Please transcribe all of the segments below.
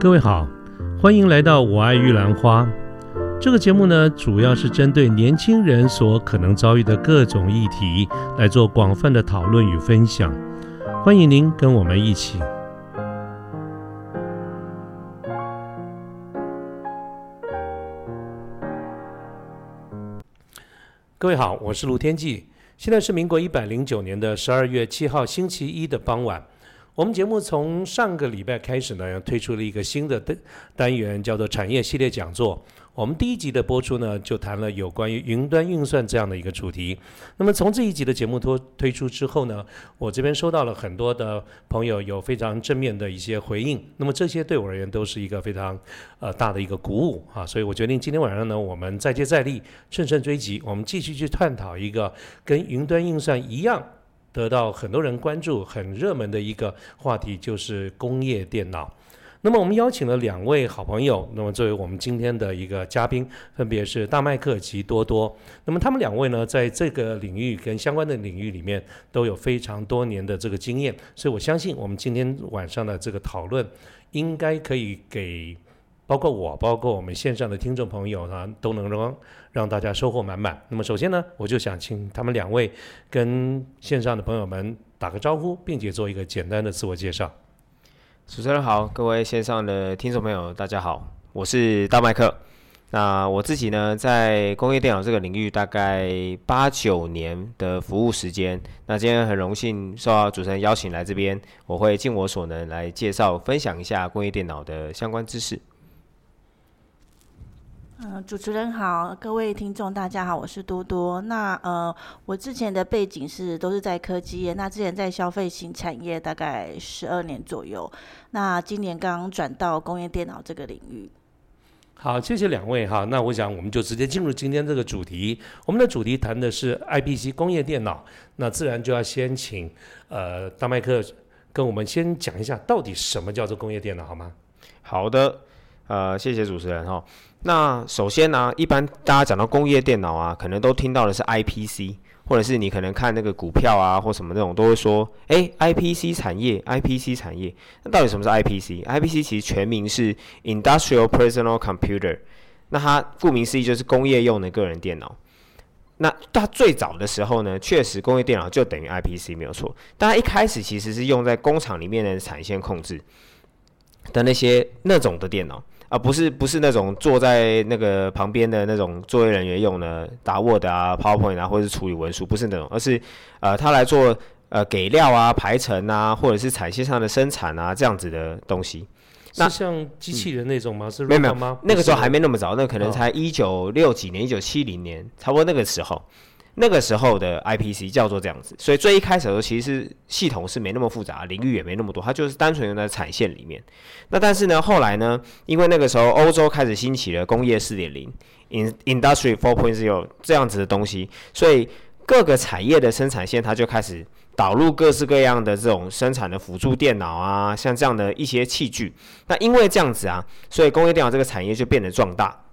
各位好，欢迎来到《我爱玉兰花》这个节目呢，主要是针对年轻人所可能遭遇的各种议题来做广泛的讨论与分享。欢迎您跟我们一起。各位好，我是卢天记，现在是民国一百零九年的十二月七号星期一的傍晚。我们节目从上个礼拜开始呢，推出了一个新的单单元，叫做产业系列讲座。我们第一集的播出呢，就谈了有关于云端运算这样的一个主题。那么从这一集的节目推推出之后呢，我这边收到了很多的朋友有非常正面的一些回应。那么这些对我而言都是一个非常呃大的一个鼓舞啊，所以我决定今天晚上呢，我们再接再厉，乘胜追击，我们继续去探讨一个跟云端运算一样。得到很多人关注、很热门的一个话题就是工业电脑。那么我们邀请了两位好朋友，那么作为我们今天的一个嘉宾，分别是大麦克及多多。那么他们两位呢，在这个领域跟相关的领域里面都有非常多年的这个经验，所以我相信我们今天晚上的这个讨论应该可以给。包括我，包括我们线上的听众朋友呢，都能让让大家收获满满。那么首先呢，我就想请他们两位跟线上的朋友们打个招呼，并且做一个简单的自我介绍。主持人好，各位线上的听众朋友，大家好，我是大麦克。那我自己呢，在工业电脑这个领域大概八九年的服务时间。那今天很荣幸受到主持人邀请来这边，我会尽我所能来介绍、分享一下工业电脑的相关知识。嗯，主持人好，各位听众大家好，我是多多。那呃，我之前的背景是都是在科技业，那之前在消费型产业大概十二年左右。那今年刚刚转到工业电脑这个领域。好，谢谢两位哈。那我想我们就直接进入今天这个主题。我们的主题谈的是 IPC 工业电脑，那自然就要先请呃大麦克跟我们先讲一下，到底什么叫做工业电脑，好吗？好的，呃，谢谢主持人哈。那首先呢，一般大家讲到工业电脑啊，可能都听到的是 IPC，或者是你可能看那个股票啊或什么那种，都会说，哎，IPC 产业，IPC 产业。那到底什么是 IPC？IPC 其实全名是 Industrial Personal Computer，那它顾名思义就是工业用的个人电脑。那它最早的时候呢，确实工业电脑就等于 IPC 没有错，但它一开始其实是用在工厂里面的产线控制的那些那种的电脑。啊，不是不是那种坐在那个旁边的那种作业人员用的打 Word 啊、PowerPoint 啊，或者是处理文书，不是那种，而是呃，他来做呃给料啊、排程啊，或者是产线上的生产啊这样子的东西。那像机器人那种吗？是没有没有吗？那个时候还没那么早，那可能才一九六几年、一九七零年，差不多那个时候。那个时候的 IPC 叫做这样子，所以最一开始的时候，其实系统是没那么复杂，领域也没那么多，它就是单纯用在产线里面。那但是呢，后来呢，因为那个时候欧洲开始兴起了工业四点零，in industry four point zero 这样子的东西，所以各个产业的生产线它就开始导入各式各样的这种生产的辅助电脑啊，像这样的一些器具。那因为这样子啊，所以工业电脑这个产业就变得壮大。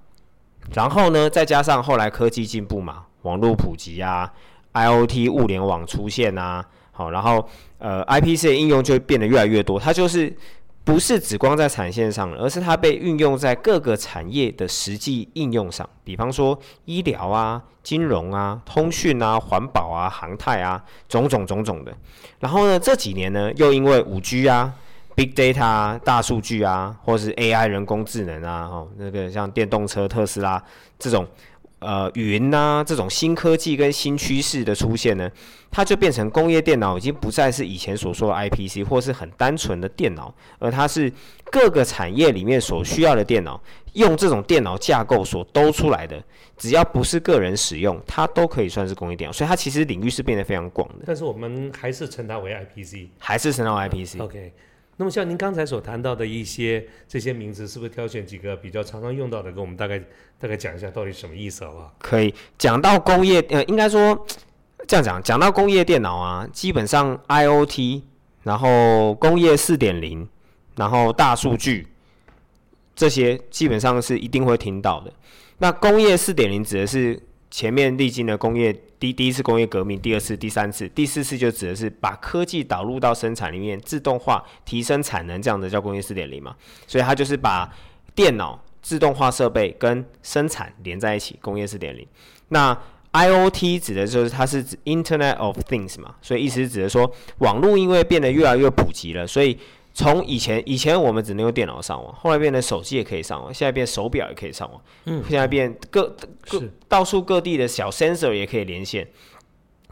然后呢，再加上后来科技进步嘛。网络普及啊，IOT 物联网出现啊，好，然后呃，IPC 的应用就会变得越来越多。它就是不是只光在产线上，而是它被运用在各个产业的实际应用上。比方说医疗啊、金融啊、通讯啊、环保啊、航太啊，种种种种的。然后呢，这几年呢，又因为五 G 啊、Big Data 大数据啊，或是 AI 人工智能啊，哦，那个像电动车特斯拉这种。呃，云呐，这种新科技跟新趋势的出现呢，它就变成工业电脑已经不再是以前所说的 IPC 或是很单纯的电脑，而它是各个产业里面所需要的电脑，用这种电脑架构所兜出来的，只要不是个人使用，它都可以算是工业电脑。所以它其实领域是变得非常广的。但是我们还是称它为 IPC，还是称它为 IPC。OK。那么像您刚才所谈到的一些这些名字，是不是挑选几个比较常常用到的，跟我们大概大概讲一下到底什么意思，好不好？可以讲到工业，呃，应该说这样讲，讲到工业电脑啊，基本上 IOT，然后工业四点零，然后大数据这些基本上是一定会听到的。那工业四点零指的是前面历经了工业第第一次工业革命，第二次、第三次、第四次就指的是把科技导入到生产里面，自动化提升产能，这样的叫工业四点零嘛。所以它就是把电脑、自动化设备跟生产连在一起，工业四点零。那 IOT 指的就是它是指 Internet of Things 嘛，所以意思是指的说网络因为变得越来越普及了，所以从以前以前我们只能用电脑上网，后来变成手机也可以上网，现在变手表也可以上网，嗯，现在变各各到处各地的小 sensor 也可以连线，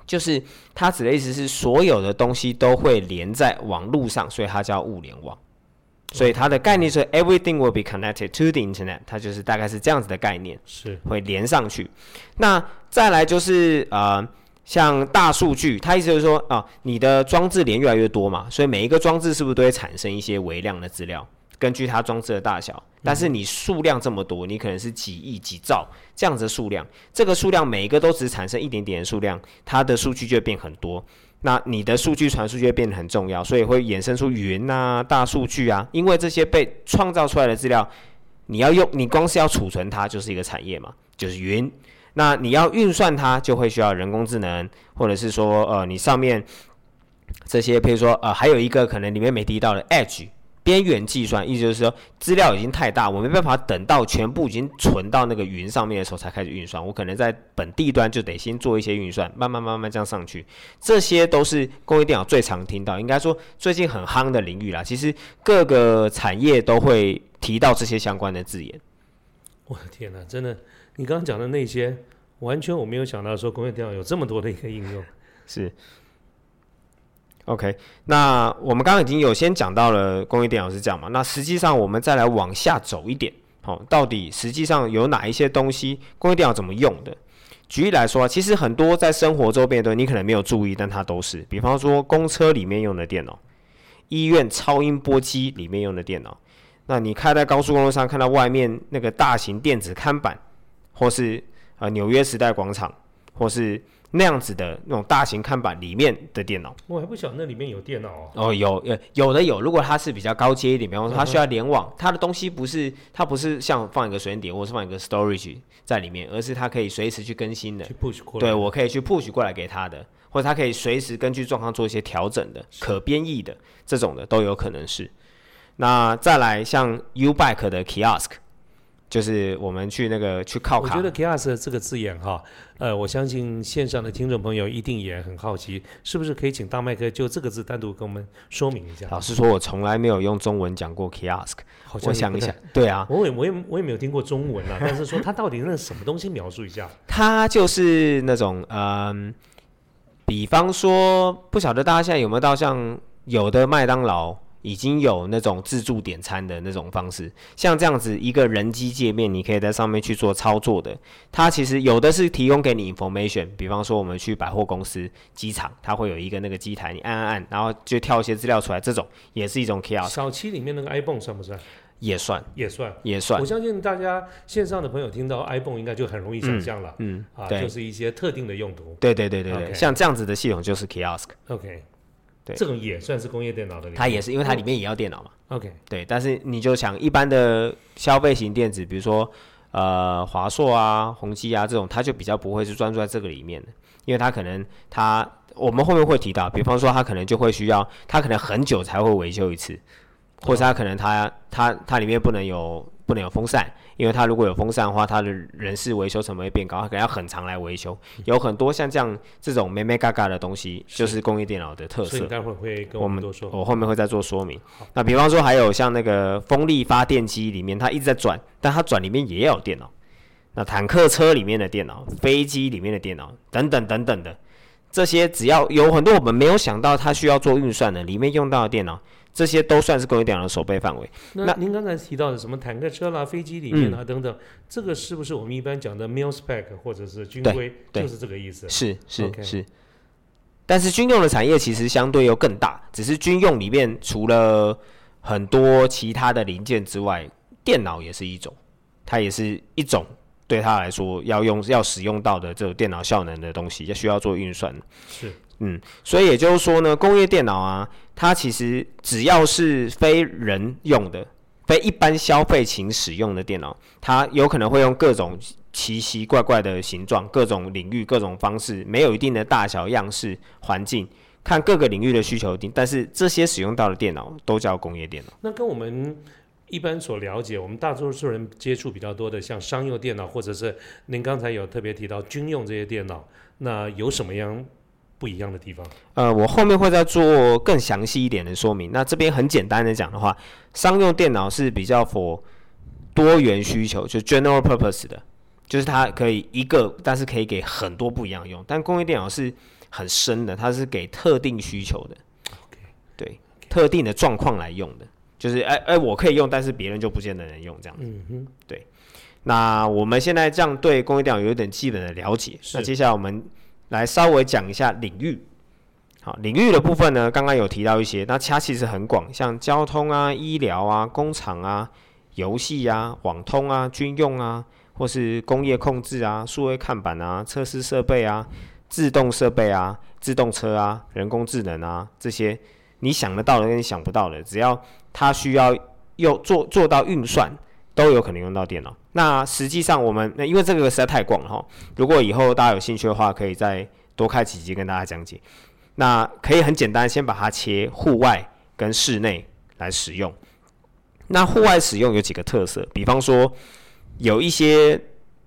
就是它指的意思是所有的东西都会连在网络上，所以它叫物联网。所以它的概念是 everything will be connected to the internet，它就是大概是这样子的概念。是会连上去。那再来就是呃，像大数据，它意思就是说啊，你的装置连越来越多嘛，所以每一个装置是不是都会产生一些微量的资料？根据它装置的大小，但是你数量这么多，你可能是几亿、几兆这样子的数量，这个数量每一个都只产生一点点的数量，它的数据就会变很多。那你的数据传输就会变得很重要，所以会衍生出云啊、大数据啊，因为这些被创造出来的资料，你要用，你光是要储存它就是一个产业嘛，就是云。那你要运算它，就会需要人工智能，或者是说，呃，你上面这些，比如说，呃，还有一个可能里面没提到的 edge 边缘计算，意思就是说资料已经太大，我没办法等到全部已经存到那个云上面的时候才开始运算，我可能在本地端就得先做一些运算，慢慢慢慢这样上去。这些都是工业电脑最常听到，应该说最近很夯的领域啦。其实各个产业都会提到这些相关的字眼。我的天哪，真的，你刚刚讲的那些，完全我没有想到说工业电脑有这么多的一个应用。是。OK，那我们刚刚已经有先讲到了工业电脑是这样嘛？那实际上我们再来往下走一点，好、到底实际上有哪一些东西工业电脑怎么用的？举例来说，其实很多在生活周边的你可能没有注意，但它都是，比方说公车里面用的电脑，医院超音波机里面用的电脑，那你开在高速公路上看到外面那个大型电子看板，或是呃纽约时代广场，或是那样子的那种大型看板里面的电脑。我还不晓得那里面有电脑哦。哦，有呃有的有，如果它是比较高阶一点，比方说它需要联网，它的东西不是它不是像放一个水源点或是放一个 storage 在里面，而是它可以随时去更新的去。push 过来。对，我可以去 push 过来给它的，或者它可以随时根据状况做一些调整的，可编译的这种的都有可能是。那再来像 U Bike 的 kiosk，就是我们去那个去靠卡我觉，得 kiosk 这个字眼哈，呃，我相信线上的听众朋友一定也很好奇，是不是可以请大麦克就这个字单独跟我们说明一下？老实说，我从来没有用中文讲过 kiosk。好像我想一下也不太，，对啊，我也我也我也没有听过中文啊，但是说它到底那是什么东西，描述一下。它就是那种嗯，比方说，不晓得大家现在有没有到像有的麦当劳已经有那种自助点餐的那种方式，像这样子一个人机界面，你可以在上面去做操作的。它其实有的是提供给你 information，比方说我们去百货公司、机场，它会有一个那个机台，你按按按，然后就跳一些资料出来，这种也是一种 kiosk，小七里面那个 iPhone 算不算？也算也算。也算我，相信大家线上的朋友听到 iPhone 应该就很容易想象了，嗯，啊，对就是一些特定的用途。对对对对对 OK 像这样子的系统就是 kiosk，OK，对这种也算是工业电脑的。它也是因为它里面也要电脑嘛。OK，对，但是你就想一般的消费型电子，比如说呃华硕啊、宏基啊这种，它就比较不会是专注在这个里面的，因为它可能它我们后面会提到，比方说它可能就会需要，它可能很久才会维修一次，或者它可能它它它里面不能有不能有风扇，因为它如果有风扇的话，它的人事维修成本会变高，它可能要很长来维修，有很多像这样这种咩咩嘎嘎的东西，就是工业电脑的特色所以你。待会儿会跟我们我们多说。我后面会再做说明。那比方说还有像那个风力发电机里面，它一直在转，但它转里面也有电脑。那坦克车里面的电脑、飞机里面的电脑等等等等的，这些只要有很多我们没有想到它需要做运算的，里面用到的电脑，这些都算是工业电脑的手备范围。那那您刚才提到的什么坦克车啦、飞机里面啊等等，这个是不是我们一般讲的 mil spec 或者是军规，对就是这个意思？是是是。但是军用的产业其实相对又更大，只是军用里面除了很多其他的零件之外，电脑也是一种，它也是一种对它来说要用要使用到的这种电脑效能的东西，要需要做运算。是嗯，所以也就是说呢，工业电脑啊，它其实只要是非人用的、非一般消费型使用的电脑，它有可能会用各种奇奇怪怪的形状，各种领域、各种方式，没有一定的大小、样式、环境，看各个领域的需求定。但是这些使用到的电脑都叫工业电脑。那跟我们一般所了解，我们大多数人接触比较多的，像商用电脑，或者是您刚才有特别提到军用这些电脑，那有什么样不一样的地方？呃，我后面会再做更详细一点的说明。那这边很简单的讲的话，商用电脑是比较 for 多元需求，就 general purpose 的，就是它可以一个，但是可以给很多不一样用。但工业电脑是很深的，它是给特定需求的，对，特定的状况来用的。就是哎哎，我可以用，但是别人就不见得能用这样子。嗯哼，对。那我们现在这样对工业电脑有一点基本的了解，那接下来我们来稍微讲一下领域。好，领域的部分呢，刚刚有提到一些，那它其实很广，像交通啊、医疗啊、工厂啊、游戏啊、网通啊、军用啊，或是工业控制啊、数位看板啊、测试设备啊、自动设备啊、自动车啊、人工智能啊这些，你想得到的跟你想不到的，只要它需要用做做到运算，都有可能用到电脑。那实际上我们那因为这个实在太广了哈，如果以后大家有兴趣的话，可以再多开几集跟大家讲解。那可以很简单，先把它切户外跟室内来使用。那户外使用有几个特色，比方说有一些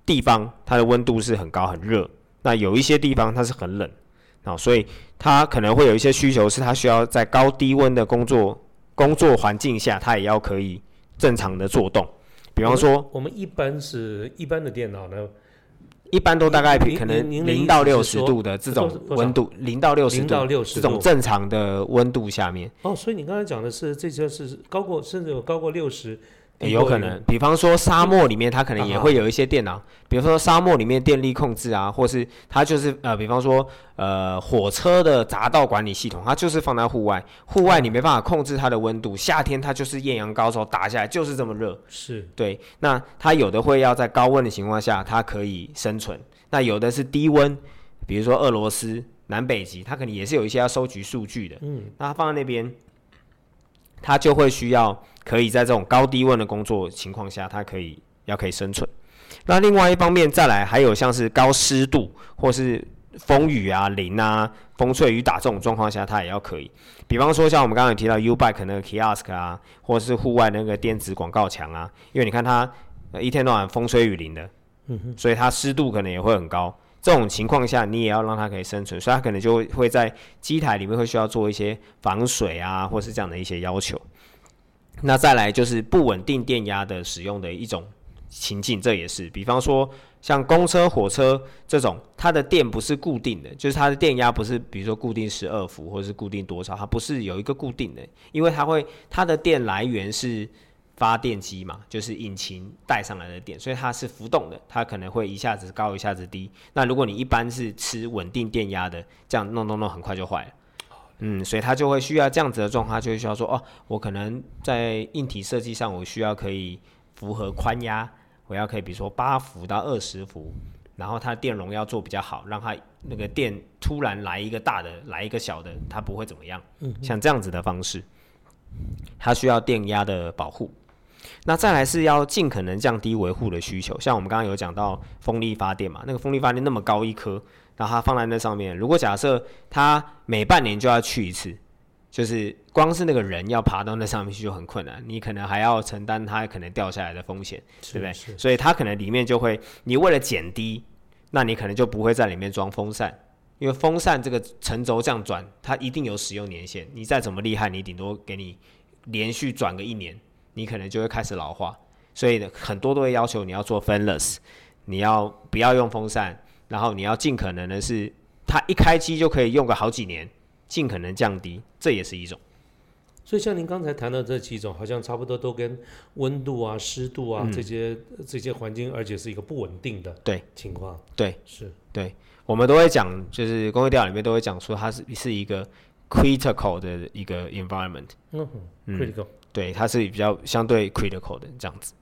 地方它的温度是很高很热，那有一些地方它是很冷啊，所以它可能会有一些需求是它需要在高低温的工作工作环境下，它也要可以正常的做动。比方说，我们一般是一般的电脑呢，一般都大概您可能零到六十度的这种温度，零到六十度。这种正常的温度下面，哦，所以你刚才讲的是这些是高过，甚至有高过六十，也有可能。比方说沙漠里面，它可能也会有一些电脑，比方说沙漠里面电力控制啊，或是它就是呃，比方说呃火车的匝道管理系统，它就是放在户外，户外你没办法控制它的温度，夏天它就是艳阳高照打下来就是这么热，是对。那它有的会要在高温的情况下，它可以生存，那有的是低温，比如说俄罗斯、南北极，它可能也是有一些要收集数据的，嗯，那它放在那边，它就会需要可以在这种高低温的工作情况下，它可以要可以生存。那另外一方面，再来还有像是高湿度或是风雨啊、淋啊、风吹雨打这种状况下，它也要可以。比方说像我们刚刚有提到 U Bike 那个 Kiosk 啊，或者是户外那个电子广告墙啊，因为你看它呃一天到晚风吹雨淋的，嗯哼，所以它湿度可能也会很高。这种情况下，你也要让它可以生存，所以它可能就会在机台里面会需要做一些防水啊，或是这样的一些要求。那再来就是不稳定电压的使用的一种情境，这也是，比方说像公车、火车这种，它的电不是固定的，就是它的电压不是比如说固定十二伏或者是固定多少，它不是有一个固定的，因为它会它的电来源是发电机嘛，就是引擎带上来的电，所以它是浮动的，它可能会一下子高一下子低。那如果你一般是吃稳定电压的，这样弄弄弄很快就坏了。嗯，所以它就会需要这样子的状况，它就会需要说，哦，我可能在硬体设计上，我需要可以符合宽压，我要可以比如说八伏到二十伏，然后它电容要做比较好，让它那个电突然来一个大的，来一个小的，它不会怎么样。嗯，像这样子的方式，它需要电压的保护。那再来是要尽可能降低维护的需求，像我们刚刚有讲到风力发电嘛，那个风力发电那么高一颗，然后它放在那上面，如果假设它每半年就要去一次，就是光是那个人要爬到那上面去就很困难，你可能还要承担它可能掉下来的风险，对不对？所以它可能里面就会，你为了减低，那你可能就不会在里面装风扇，因为风扇这个沉轴这样转，它一定有使用年限，你再怎么厉害，你顶多给你连续转个一年，你可能就会开始老化。所以呢，很多都会要求你要做 fanless，你要不要用风扇，然后你要尽可能的是，它一开机就可以用个好几年，尽可能降低，这也是一种。所以像您刚才谈到这几种，好像差不多都跟温度啊、湿度啊、嗯。这些这些环境，而且是一个不稳定的对情况，对，是。对我们都会讲，就是工业电脑里面都会讲说，它是是一个 critical 的一个 environment，嗯嗯，critical 对，它是比较相对 critical 的这样子。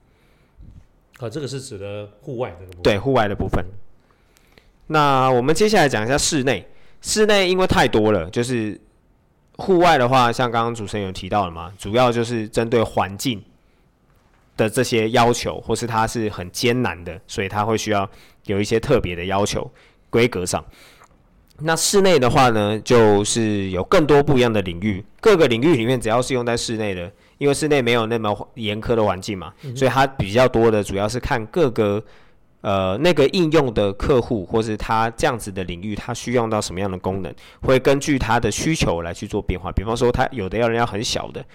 啊，这个是指的户外的部分，对，户外的部分。那我们接下来讲一下室内。室内因为太多了，就是户外的话，像刚刚主持人有提到了嘛，主要就是针对环境的这些要求，或是它是很艰难的，所以它会需要有一些特别的要求规格上。那室内的话呢，就是有更多不一样的领域，各个领域里面只要是用在室内的，因为室内没有那么严苛的环境嘛，所以它比较多的主要是看各个呃那个应用的客户，或是它这样子的领域，它需要到什么样的功能，会根据它的需求来去做变化。比方说，它有的要人要很小的，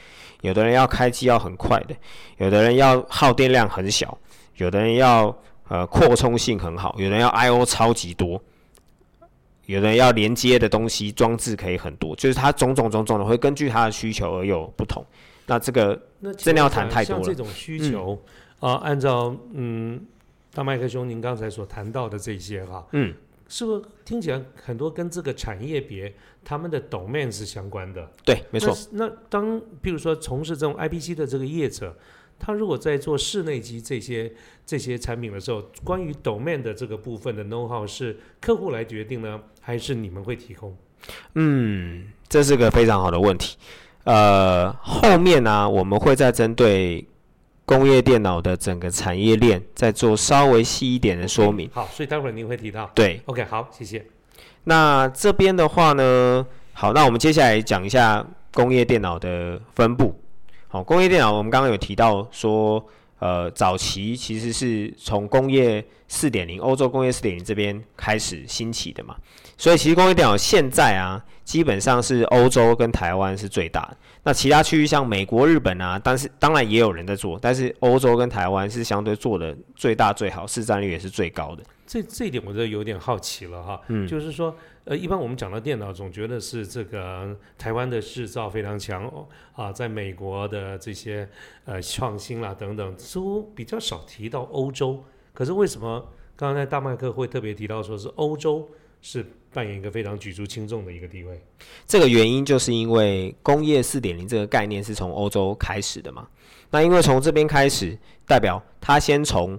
有的人要开机要很快的，有的人要耗电量很小，有的人要呃扩充性很好，有人要 I/O 超级多。有人要连接的东西装置可以很多，就是它种种种种的会根据它的需求而有不同。那这个那真的要谈太多了像这种需求啊、按照嗯大麦克兄您刚才所谈到的这些哈，嗯，是不是听起来很多跟这个产业别他们的 domain 是相关的？对，没错，那。那当比如说从事这种 IPC 的这个业者，他如果在做室内机这些这些产品的时候，关于 domain 的这个部分的 know how 是客户来决定呢，还是你们会提供？嗯，这是个非常好的问题。呃，后面呢、我们会再针对工业电脑的整个产业链，再做稍微细一点的说明。好，所以待会儿您会提到。对，OK，好，谢谢。那这边的话呢，好，那我们接下来讲一下工业电脑的分布。好，工业电脑我们刚刚有提到说，呃，早期其实是从工业四点零，欧洲工业四点零这边开始兴起的嘛。所以其实工业电脑现在啊，基本上是欧洲跟台湾是最大的。那其他区域像美国、日本啊，但是当然也有人在做，但是欧洲跟台湾是相对做的最大最好，市占率也是最高的。这这一点我就有点好奇了哈，嗯就是说，呃，一般我们讲到电脑，总觉得是这个台湾的制造非常强哦啊，在美国的这些呃创新啦等等，似乎比较少提到欧洲。可是为什么刚才大麦克会特别提到说是欧洲是扮演一个非常举足轻重的一个地位？这个原因就是因为工业四点零这个概念是从欧洲开始的嘛。那因为从这边开始，代表它先从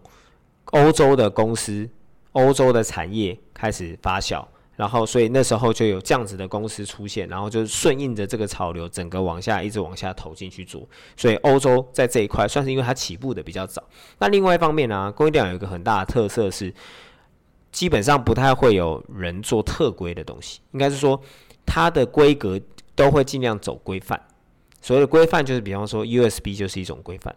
欧洲的公司、欧洲的产业开始发酵，然后所以那时候就有这样子的公司出现，然后就顺应着这个潮流，整个往下一直往下投进去做。所以欧洲在这一块算是因为它起步的比较早。那另外一方面呢、工业电脑有一个很大的特色是，基本上不太会有人做特规的东西，应该是说它的规格都会尽量走规范。所谓的规范就是，比方说 USB 就是一种规范，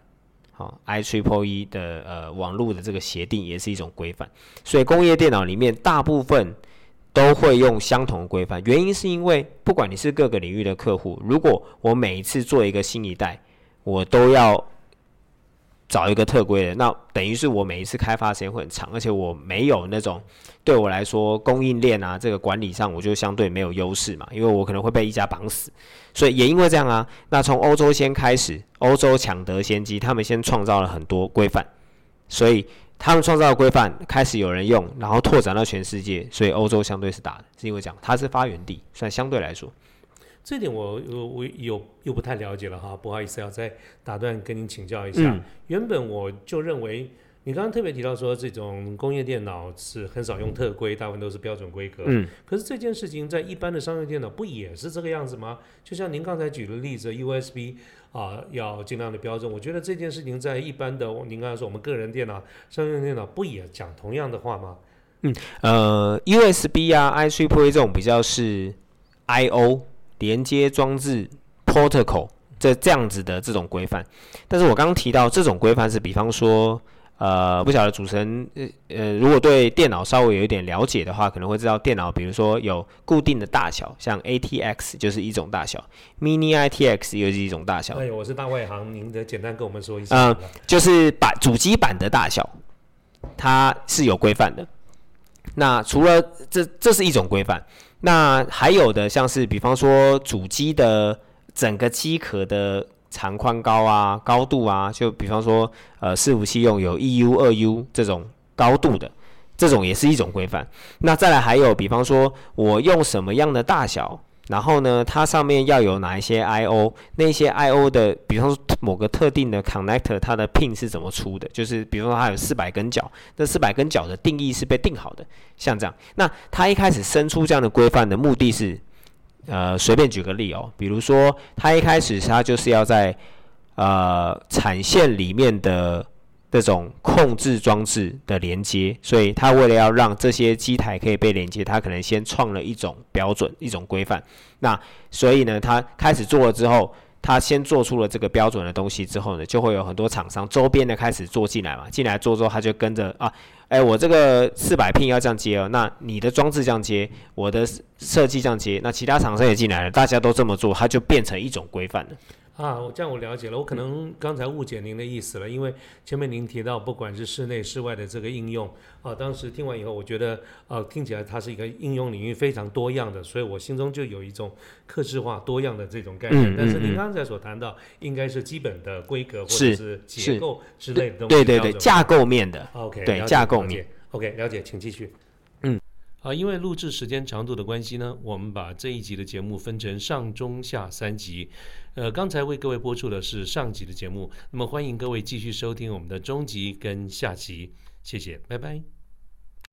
好，I Triple E 的呃网络的这个协定也是一种规范。所以工业电脑里面大部分都会用相同的规范，原因是因为不管你是各个领域的客户，如果我每一次做一个新一代，我都要找一个特规的，那等于是我每一次开发时间会很长，而且我没有那种对我来说供应链啊这个管理上，我就相对没有优势嘛，因为我可能会被一家绑死，所以也因为这样啊，那从欧洲先开始，欧洲抢得先机，他们先创造了很多规范，所以他们创造的规范开始有人用，然后拓展到全世界，所以欧洲相对是大的，是因为这样，它是发源地，算相对来说，这点我我我有又不太了解了哈，不好意思要再打断跟您请教一下。嗯原本我就认为你刚刚特别提到说这种工业电脑是很少用特规，大部分都是标准规格。嗯，可是这件事情在一般的商用电脑不也是这个样子吗？就像您刚才举的例子，USB 啊、要尽量的标准。我觉得这件事情在一般的您刚才说我们个人电脑、商用电脑不也讲同样的话吗？呃，USB 啊 ICP 这种比较是 I/O 连接装置 protocol 这这样子的这种规范，但是我刚刚提到这种规范是，比方说，呃，不晓得主持人呃呃，如果对电脑稍微有一点了解的话，可能会知道电脑，比如说有固定的大小，像 ATX 就是一种大小，Mini ITX 又是一种大小，哎，我是大外行，您的简单跟我们说一下。呃就是板主机板的大小，它是有规范的。那除了这，这是一种规范。那还有的像是，比方说主机的整个机壳的长宽高啊、高度啊，就比方说呃伺服器用有一 U、二 U 这种高度的，这种也是一种规范。那再来还有，比方说我用什么样的大小，然后呢，它上面要有哪一些 I/O，那些 I/O 的，比方说某个特定的 connector，它的 pin 是怎么出的？就是比方说它有四百根脚，那四百根脚的定义是被定好的，像这样。那它一开始生出这样的规范的目的是，呃，随便举个例哦，比如说他一开始他就是要在呃产线里面的这种控制装置的连接，所以他为了要让这些机台可以被连接，他可能先创了一种标准、一种规范。那所以呢，他开始做了之后。他先做出了这个标准的东西之后呢，就会有很多厂商周边的开始做进来嘛，进来做之后，他就跟着啊，哎，我这个四百 P 要这样接哦，那你的装置这样接，我的设计这样接，那其他厂商也进来了，大家都这么做，它就变成一种规范了。啊，我这样我了解了，我可能刚才误解您的意思了，因为前面您提到不管是室内室外的这个应用，啊，当时听完以后，我觉得呃听起来它是一个应用领域非常多样的，所以我心中就有一种克制化多样的这种概念。但是您刚才所谈到，应该是基本的规格或者是结构之类的东西。对对对，架构面的。OK，对架构面。OK，了解，请继续。嗯啊，因为录制时间长度的关系呢，我们把这一集的节目分成上中下三集。呃，刚才为各位播出的是上集的节目，那么欢迎各位继续收听我们的中集跟下集。谢谢，拜拜。